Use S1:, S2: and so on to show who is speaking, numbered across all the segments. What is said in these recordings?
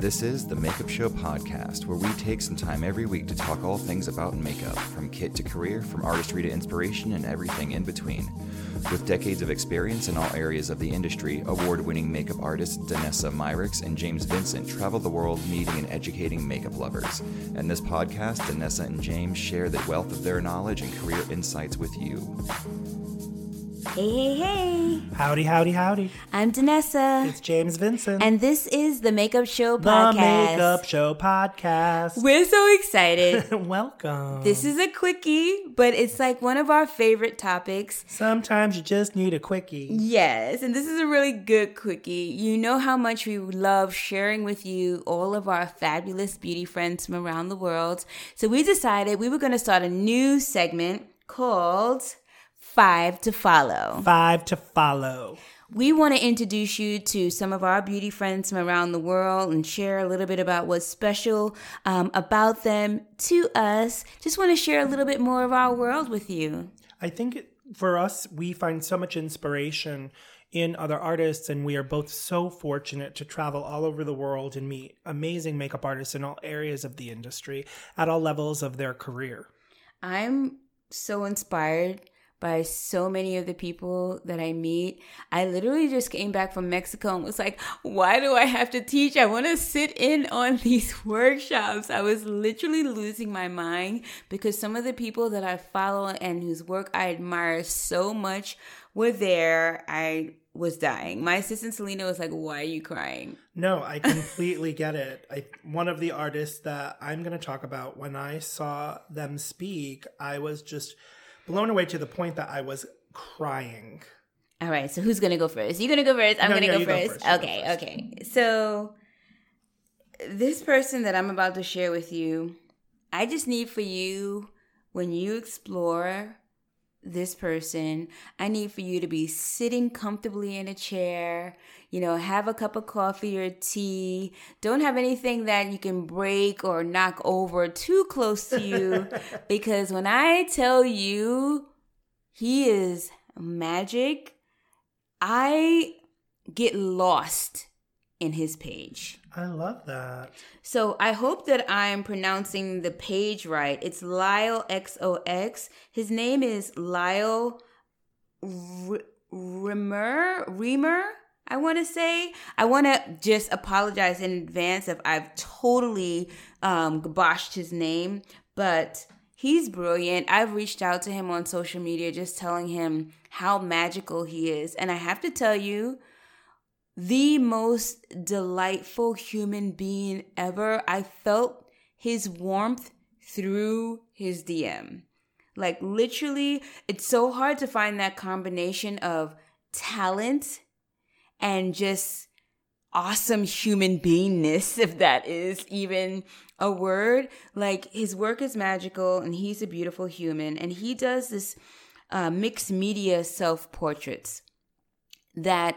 S1: This is the Makeup Show podcast, where we take some time every week to talk all things about makeup, from kit to career, from artistry to inspiration, and everything in between. With decades of experience in all areas of the industry, award winning makeup artists Danessa Myricks and James Vincent travel the world meeting and educating makeup lovers. In this podcast, Danessa and James share the wealth of their knowledge and career insights with you.
S2: Hey, hey, hey.
S3: Howdy, howdy, howdy.
S2: I'm Danessa.
S3: It's James Vincent.
S2: and this is the Makeup Show Podcast. the.
S3: Makeup Show Podcast.
S2: We're so excited.
S3: Welcome.
S2: this is a quickie, but it's like one of our favorite topics.
S3: Sometimes you just need a quickie.
S2: Yes, and this is a really good quickie. You know how much we love sharing with you all of our fabulous beauty friends from around the world. So we decided we were going to start a new segment called Five to Follow.
S3: Five to follow.
S2: We want to introduce you to some of our beauty friends from around the world and share a little bit about what's special um, about them to us. Just want to share a little bit more of our world with you.
S3: I think it- for us, we find so much inspiration in other artists, and we are both so fortunate to travel all over the world and meet amazing makeup artists in all areas of the industry at all levels of their career.
S2: I'm so inspired by so many of the people that I meet. I literally just came back from Mexico and was like, why do I have to teach? I want to sit in on these workshops. I was literally losing my mind because some of the people that I follow and whose work I admire so much were there. I was dying. My assistant Selena was like, why are you crying?
S3: No, I completely get it. I, one of the artists that I'm going to talk about, when I saw them speak, I was just blown away to the point that I was crying.
S2: All right, so who's gonna go first? You gonna go first? I'm
S3: No,
S2: gonna
S3: no,
S2: go,
S3: you go
S2: first.
S3: first, you go
S2: Okay,
S3: first.
S2: okay. So this person that I'm about to share with you, I just need for you when you explore this person, I need for you to be sitting comfortably in a chair, you know, have a cup of coffee or tea. Don't have anything that you can break or knock over too close to you because when I tell you he is magic, I get lost in his page.
S3: I love that.
S2: So I hope that I'm pronouncing the page right. It's Lyle XOX. His name is Lyle R- Remer. Remer. I want to say. I want to just apologize in advance if I've totally um, his name, but he's brilliant. I've reached out to him on social media, just telling him how magical he is, and I have to tell you the most delightful human being ever. I felt his warmth through his DM. Like, literally, it's so hard to find that combination of talent and just awesome human beingness, if that is even a word. Like, his work is magical and he's a beautiful human. And he does this uh, mixed media self portraits that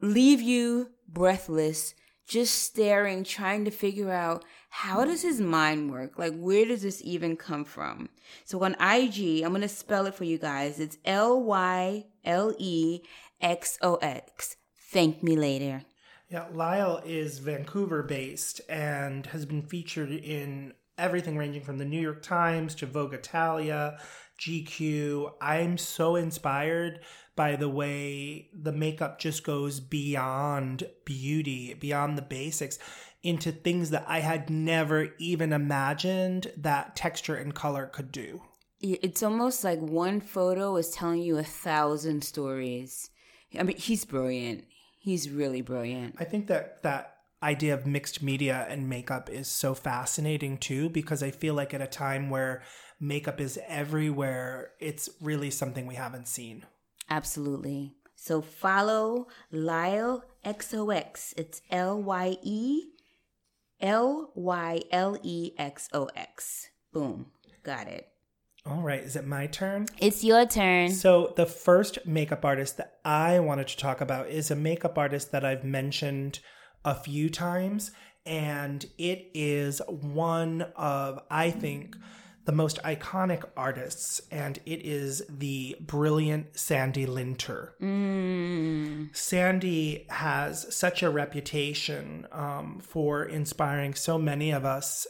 S2: leave you breathless, just staring, trying to figure out how does his mind work? Like, where does this even come from? So on IG, I'm going to spell it for you guys. It's L Y L E X O X. Thank me later.
S3: Yeah, Lyle is Vancouver based and has been featured in everything ranging from the New York Times to Vogue Italia, GQ. I'm so inspired by the way the makeup just goes beyond beauty, beyond the basics, into things that I had never even imagined that texture and color could do.
S2: It's almost like one photo is telling you a thousand stories. I mean, he's brilliant. He's really brilliant.
S3: I think that that idea of mixed media and makeup is so fascinating too because I feel like at a time where makeup is everywhere, it's really something we haven't seen.
S2: Absolutely. So follow Lyle XOX. It's L Y E L Y L E X O X. Boom. Got it.
S3: All right, is it my turn?
S2: It's your turn.
S3: So, the first makeup artist that I wanted to talk about is a makeup artist that I've mentioned a few times, and it is one of, I think, the most iconic artists, and it is the brilliant Sandy Linter. Sandy has such a reputation um, for inspiring so many of us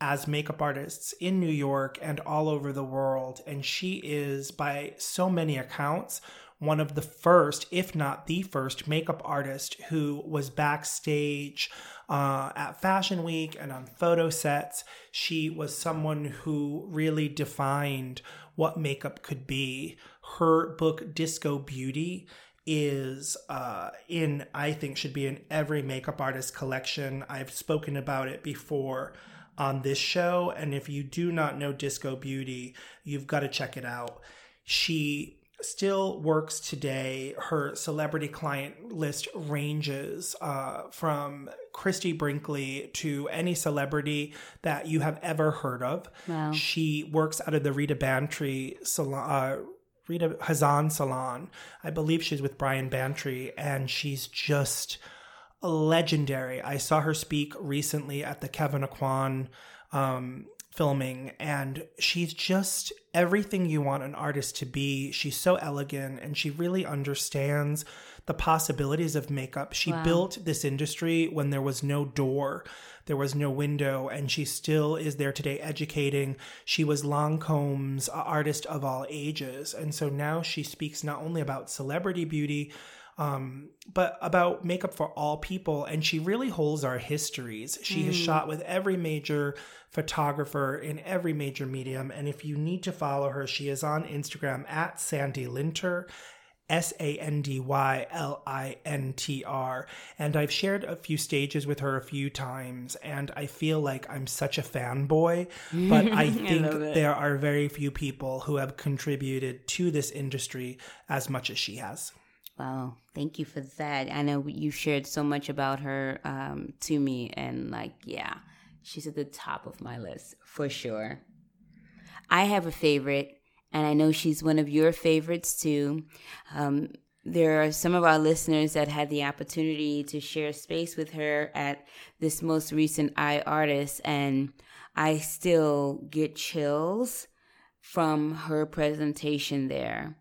S3: as makeup artists in New York and all over the world. And she is, by so many accounts, one of the first, if not the first, makeup artist who was backstage uh, at Fashion Week and on photo sets. She was someone who really defined what makeup could be. Her book, Disco Beauty, is uh, in, I think, should be in every makeup artist collection. I've spoken about it before on this show. And if you do not know Disco Beauty, you've got to check it out. She still works today. Her celebrity client list ranges uh, from Christy Brinkley to any celebrity that you have ever heard of.
S2: Wow.
S3: She works out of the Rita Bantry salon. Uh, Rita Hazan Salon. I believe she's with Brian Bantry, and she's just legendary. I saw her speak recently at the Kevyn Aucoin um, filming, and she's just everything you want an artist to be. She's so elegant, and she really understands the possibilities of makeup. She
S2: Wow.
S3: built this industry when there was no door. There was no window, and she still is there today educating. She was Lancome's artist of all ages. And so now she speaks not only about celebrity beauty, um, but about makeup for all people. And she really holds our histories. She has shot with every major photographer in every major medium. And if you need to follow her, she is on Instagram at Sandy Linter. S A N D Y L I N T R. And I've shared a few stages with her a few times, and I feel like I'm such a fanboy. But I think
S2: it.
S3: there are very few people who have contributed to this industry as much as she has.
S2: Wow, thank you for that. I know you shared so much about her um, to me, and like, yeah, she's at the top of my list for sure. I have a favorite, and I know she's one of your favorites too. Um, there are some of our listeners that had the opportunity to share space with her at this most recent I Artist, and I still get chills from her presentation there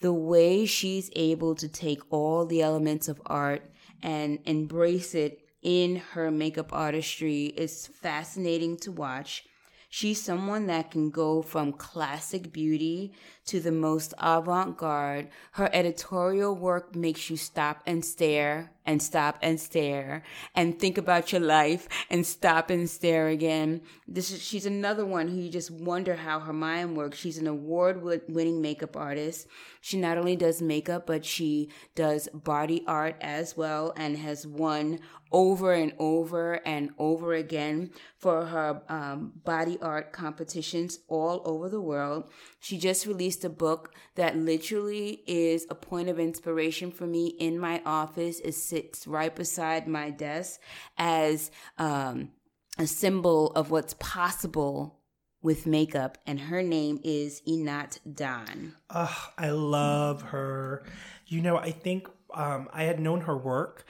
S2: the way she's able to take all the elements of art and embrace it in her makeup artistry is fascinating to watch. She's someone that can go from classic beauty to the most avant garde. Her editorial work makes you stop and stare and stop and stare and think about your life and stop and stare again. This is, she's another one who you just wonder how her mind works. She's an award winning makeup artist. She not only does makeup, but she does body art as well and has won over and over and over again for her um, body art competitions all over the world. She just released a book that literally is a point of inspiration for me in my office. It sits right beside my desk as um, a symbol of what's possible with makeup. And her name is Einat Dan.
S3: Ugh, I love her. You know, I think um, I had known her work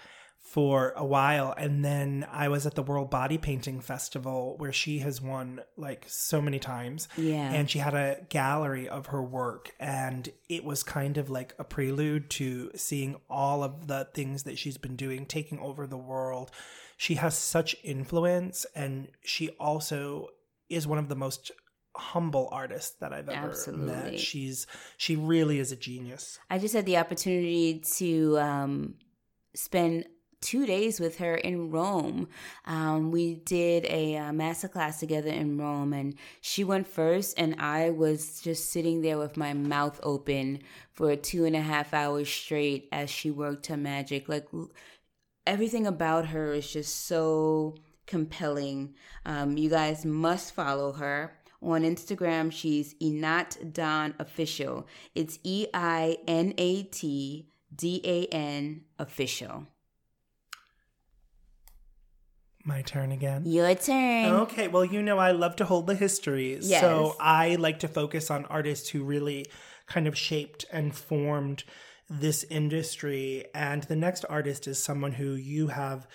S3: for a while, and then I was at the World Body Painting Festival where she has won like so many times.
S2: Yeah.
S3: And she had a gallery of her work, and it was kind of like a prelude to seeing all of the things that she's been doing, taking over the world. She has such influence, and she also is one of the most humble artists that I've ever
S2: Absolutely.
S3: met. She's she really is a genius.
S2: I just had the opportunity to um, spend two days with her in Rome. Um, we did a uh, masterclass together in Rome, and she went first, and I was just sitting there with my mouth open for two and a half hours straight as she worked her magic. Like everything about her is just so compelling. Um, you guys must follow her. On Instagram, she's Einat Dan Official. It's E I N A T D A N Official.
S3: My turn again.
S2: Your turn.
S3: Okay, well, you know, I love to hold the histories.
S2: Yes.
S3: So I like to focus on artists who really kind of shaped and formed this industry. And the next artist is someone who you have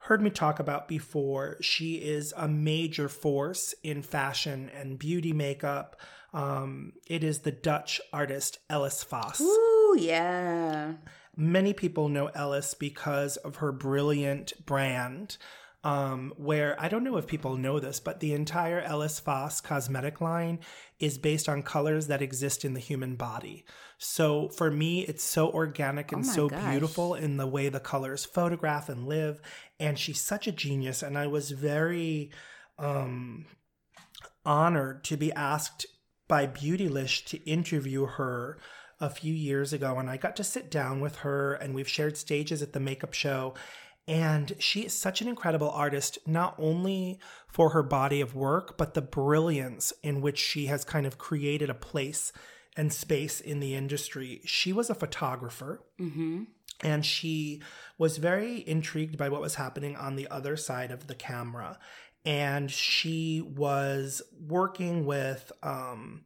S3: heard me talk about before, she is a major force in fashion and beauty makeup. Um, it is the Dutch artist Ellis Faas.
S2: Ooh, yeah.
S3: Many people know Ellis because of her brilliant brand. Um, where I don't know if people know this, but the entire Ellis Faas cosmetic line is based on colors that exist in the human body. So for me, it's so organic and
S2: Oh
S3: so
S2: gosh.
S3: beautiful in the way the colors photograph and live. And she's such a genius. And I was very um, honored to be asked by Beautylish to interview her a few years ago. And I got to sit down with her, and we've shared stages at the makeup show. And she is such an incredible artist, not only for her body of work, but the brilliance in which she has kind of created a place and space in the industry. She was a photographer
S2: Mm-hmm.
S3: and she was very intrigued by what was happening on the other side of the camera and she was working with um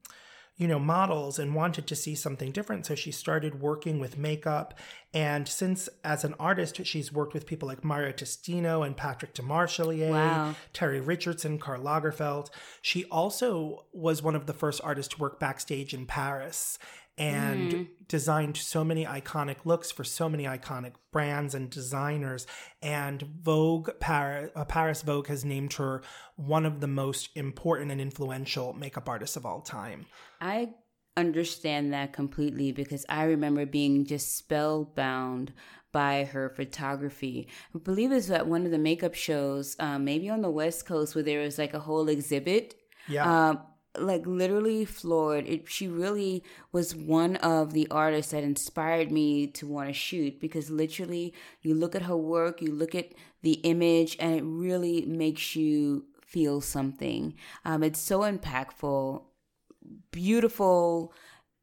S3: you know models and wanted to see something different. So she started working with makeup. And since as an artist she's worked with people like Mario Testino and Patrick Demarchelier
S2: Wow.
S3: Terry Richardson Karl Lagerfeld. She also was one of the first artists to work backstage in Paris and designed so many iconic looks for so many iconic brands and designers. And Vogue Paris, uh, Paris Vogue has named her one of the most important and influential makeup artists of all time.
S2: I understand that completely because I remember being just spellbound by her photography. I believe it's at one of the makeup shows, um, maybe on the West Coast, where there was like a whole exhibit.
S3: Yeah.
S2: Um, like literally floored. It, she really was one of the artists that inspired me to want to shoot because literally you look at her work, you look at the image, and it really makes you feel something. Um, it's so impactful, beautiful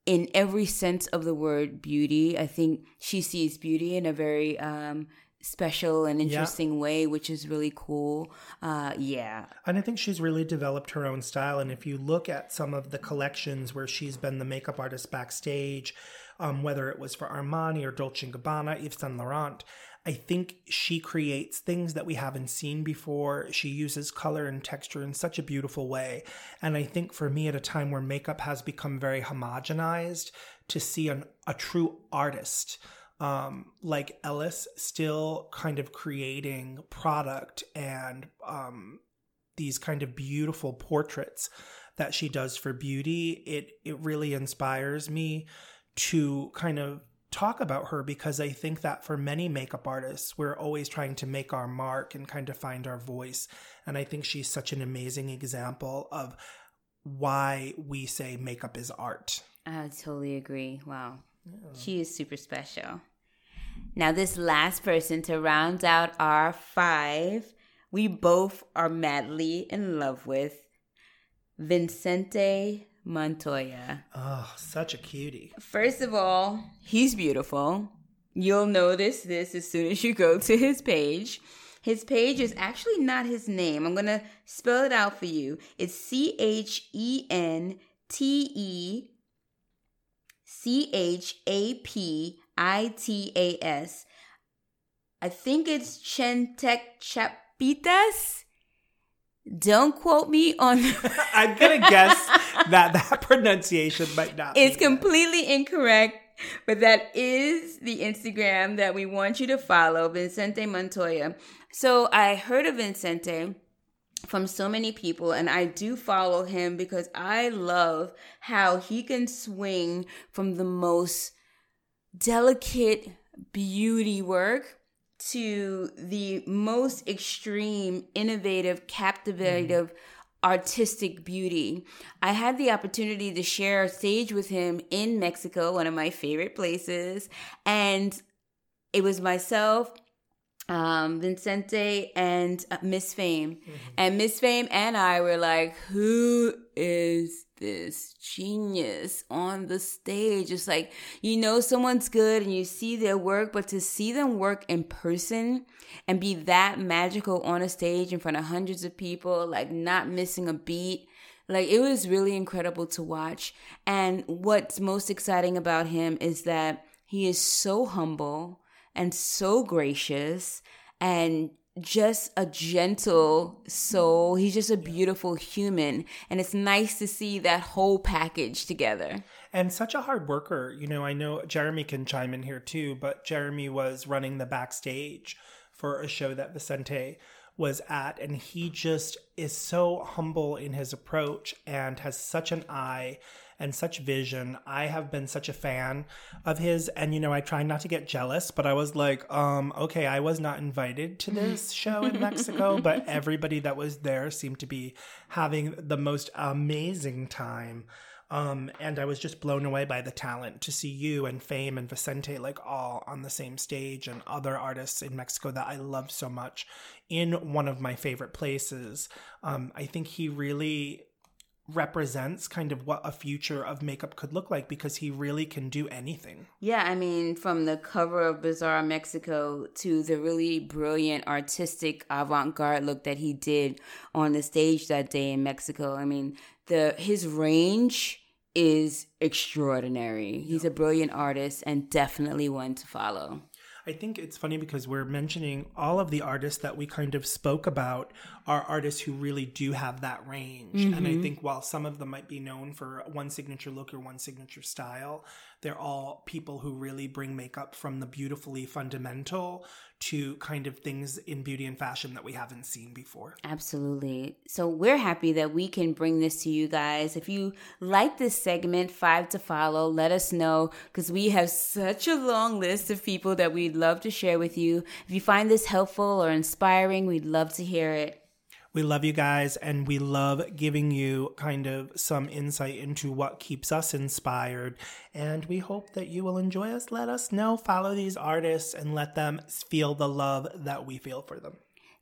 S2: in every sense of the word beauty. I think she sees beauty in a very um, special and interesting way, which is really cool. Uh, yeah.
S3: And I think she's really developed her own style. And if you look at some of the collections where she's been the makeup artist backstage, um, whether it was for Armani or Dolce & Gabbana, Yves Saint Laurent, I think she creates things that we haven't seen before. She uses color and texture in such a beautiful way. And I think for me, at a time where makeup has become very homogenized, to see an, a true artist um, like Ellis still kind of creating product and um, these kind of beautiful portraits that she does for beauty, it it really inspires me to kind of talk about her because I think that for many makeup artists, we're always trying to make our mark and kind of find our voice. And I think she's such an amazing example of why we say makeup is art.
S2: I totally agree. Wow. She is super special. Now, this last person to round out our five, we both are madly in love with Vincente Montoya.
S3: Oh, such a cutie.
S2: First of all, he's beautiful. You'll notice this as soon as you go to his page. His page is actually not his name. I'm going to spell it out for you. It's C H E N T E C H A P I T A S. I think it's Chentek Chapitas. Don't quote me on
S3: I'm gonna guess that that pronunciation might not.
S2: It's
S3: it.
S2: completely incorrect, but that is the Instagram that we want you to follow, Vincente Montoya. So I heard of Vincente from so many people, and I do follow him because I love how he can swing from the most delicate beauty work to the most extreme, innovative, captivative, artistic beauty. I had the opportunity to share a stage with him in Mexico, one of my favorite places, and it was myself, um, Vincente, and uh, Miss Fame. And Miss Fame and I were like, who is this genius on the stage? It's like, you know, someone's good and you see their work, but to see them work in person and be that magical on a stage in front of hundreds of people, like not missing a beat. Like it was really incredible to watch. And what's most exciting about him is that he is so humble and so gracious and just a gentle soul. He's just a beautiful human. And it's nice to see that whole package together.
S3: And such a hard worker. You know, I know Jeremy can chime in here too, but Jeremy was running the backstage for a show that Vicente was at. And he just is so humble in his approach and has such an eye and such vision. I have been such a fan of his, and you know, I try not to get jealous, but I was like, um, okay, I was not invited to this show in Mexico, but everybody that was there seemed to be having the most amazing time. Um, and I was just blown away by the talent to see you and Fame and Vicente like all on the same stage and other artists in Mexico that I love so much in one of my favorite places. Um, I think he really represents kind of what a future of makeup could look like because he really can do anything.
S2: Yeah, I mean, from the cover of Bazaar Mexico to the really brilliant artistic avant-garde look that he did on the stage that day in Mexico. I mean, the his range is extraordinary. He's a brilliant artist and definitely one to follow.
S3: I think it's funny because we're mentioning all of the artists that we kind of spoke about are artists who really do have that range. Mm-hmm. And I mm-hmm. think while some of them might be known for one signature look or one signature style, they're all people who really bring makeup from the beautifully fundamental to kind of things in beauty and fashion that we haven't seen before.
S2: Absolutely. So we're happy that we can bring this to you guys. If you like this segment, Five to Follow, let us know because we have such a long list of people that we'd love to share with you. If you find this helpful or inspiring, we'd love to hear it.
S3: We love you guys and we love giving you kind of some insight into what keeps us inspired. And we hope that you will enjoy us. Let us know, follow these artists, and let them feel the love that we feel for them.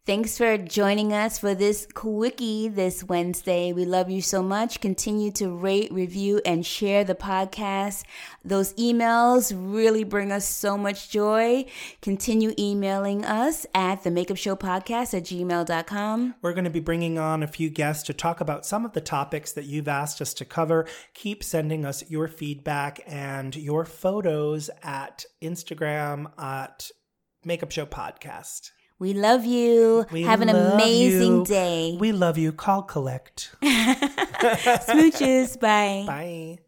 S2: Thanks for joining us for this quickie this Wednesday. We love you so much. Continue to rate, review, and share the podcast. Those emails really bring us so much joy. Continue emailing us at the makeup show podcast at gmail.com.
S3: We're going to be bringing on a few guests to talk about some of the topics that you've asked us to cover. Keep sending us your feedback and your photos at Instagram at Makeup Show Podcast.
S2: We love you. We Have an amazing you. day.
S3: We love you. Call collect.
S2: Smooches. Bye.
S3: Bye.